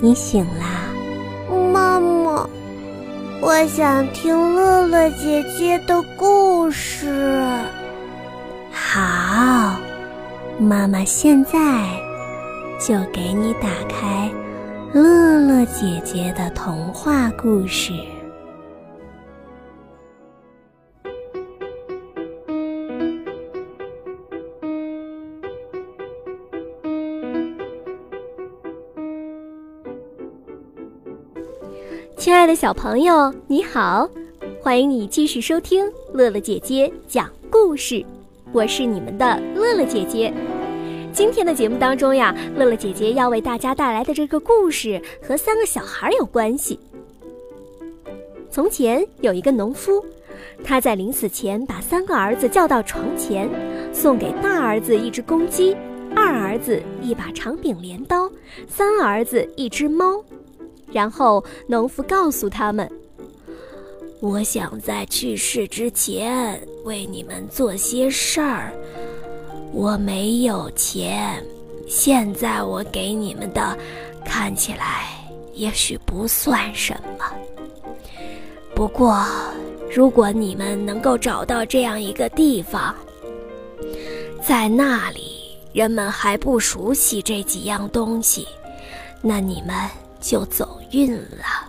你醒啦，妈妈，我想听乐乐姐姐的故事。好，妈妈现在就给你打开乐乐姐姐的童话故事。亲爱的小朋友，你好，欢迎你继续收听乐乐姐姐讲故事。我是你们的乐乐姐姐。今天的节目当中呀，乐乐姐姐要为大家带来的这个故事和三个小孩有关系。从前有一个农夫，他在临死前把三个儿子叫到床前，送给大儿子一只公鸡，二儿子一把长柄镰刀，三儿子一只猫。然后，农夫告诉他们：“我想在去世之前为你们做些事儿。我没有钱，现在我给你们的，看起来也许不算什么。不过，如果你们能够找到这样一个地方，在那里人们还不熟悉这几样东西，那你们……”就走运了。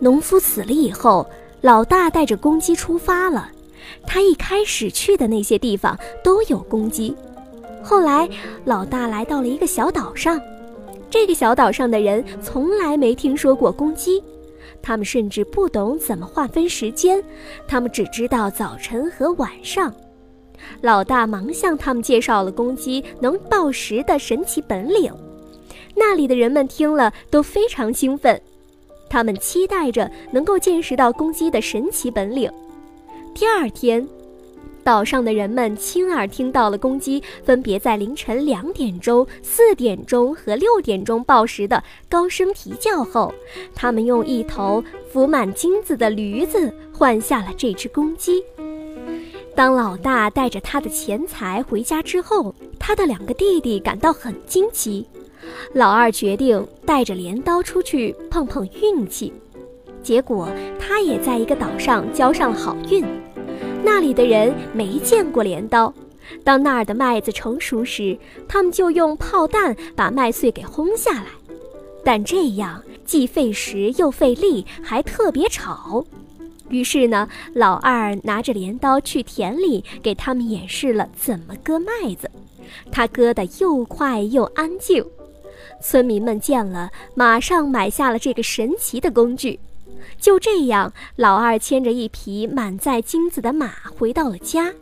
农夫死了以后，老大带着公鸡出发了。他一开始去的那些地方都有公鸡。后来，老大来到了一个小岛上，这个小岛上的人从来没听说过公鸡，他们甚至不懂怎么划分时间，他们只知道早晨和晚上。老大忙向他们介绍了公鸡能报时的神奇本领。那里的人们听了都非常兴奋，他们期待着能够见识到公鸡的神奇本领。第二天，岛上的人们亲耳听到了公鸡分别在凌晨两点钟、四点钟和六点钟报时的高声啼叫后，他们用一头浮满金子的驴子换下了这只公鸡。当老大带着他的钱财回家之后，他的两个弟弟感到很惊奇。老二决定带着镰刀出去碰碰运气，结果他也在一个岛上交上了好运。那里的人没见过镰刀，当那儿的麦子成熟时，他们就用炮弹把麦穗给轰下来。但这样既费时又费力，还特别吵。于是呢，老二拿着镰刀去田里给他们演示了怎么割麦子，他割得又快又安静。村民们见了，马上买下了这个神奇的工具。就这样，老二牵着一匹满载金子的马回到了家。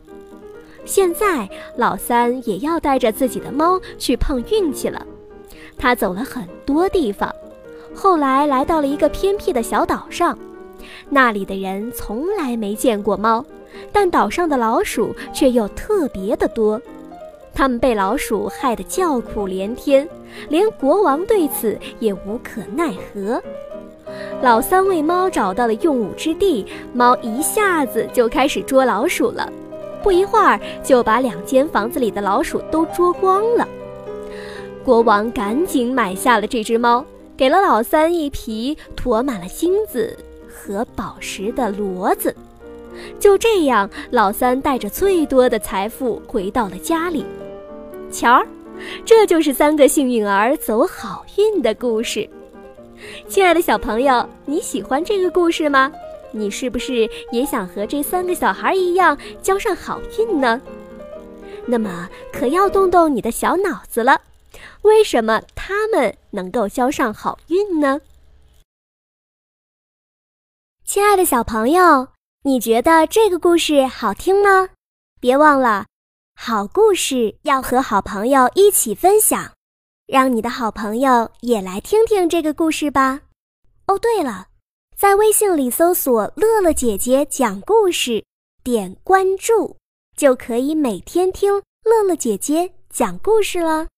现在，老三也要带着自己的猫去碰运气了。他走了很多地方，后来来到了一个偏僻的小岛上。那里的人从来没见过猫，但岛上的老鼠却又特别的多。他们被老鼠害得叫苦连天，连国王对此也无可奈何。老三为猫找到了用武之地，猫一下子就开始捉老鼠了，不一会儿就把两间房子里的老鼠都捉光了。国王赶紧买下了这只猫，给了老三一匹驮满了金子和宝石的骡子。就这样，老三带着最多的财富回到了家里。瞧，这就是三个幸运儿走好运的故事。亲爱的小朋友，你喜欢这个故事吗？你是不是也想和这三个小孩一样交上好运呢？那么可要动动你的小脑子了。为什么他们能够交上好运呢？亲爱的小朋友，你觉得这个故事好听吗？别忘了。好故事要和好朋友一起分享，让你的好朋友也来听听这个故事吧。哦，对了，在微信里搜索“乐乐姐姐讲故事”，点关注，就可以每天听乐乐姐姐讲故事了。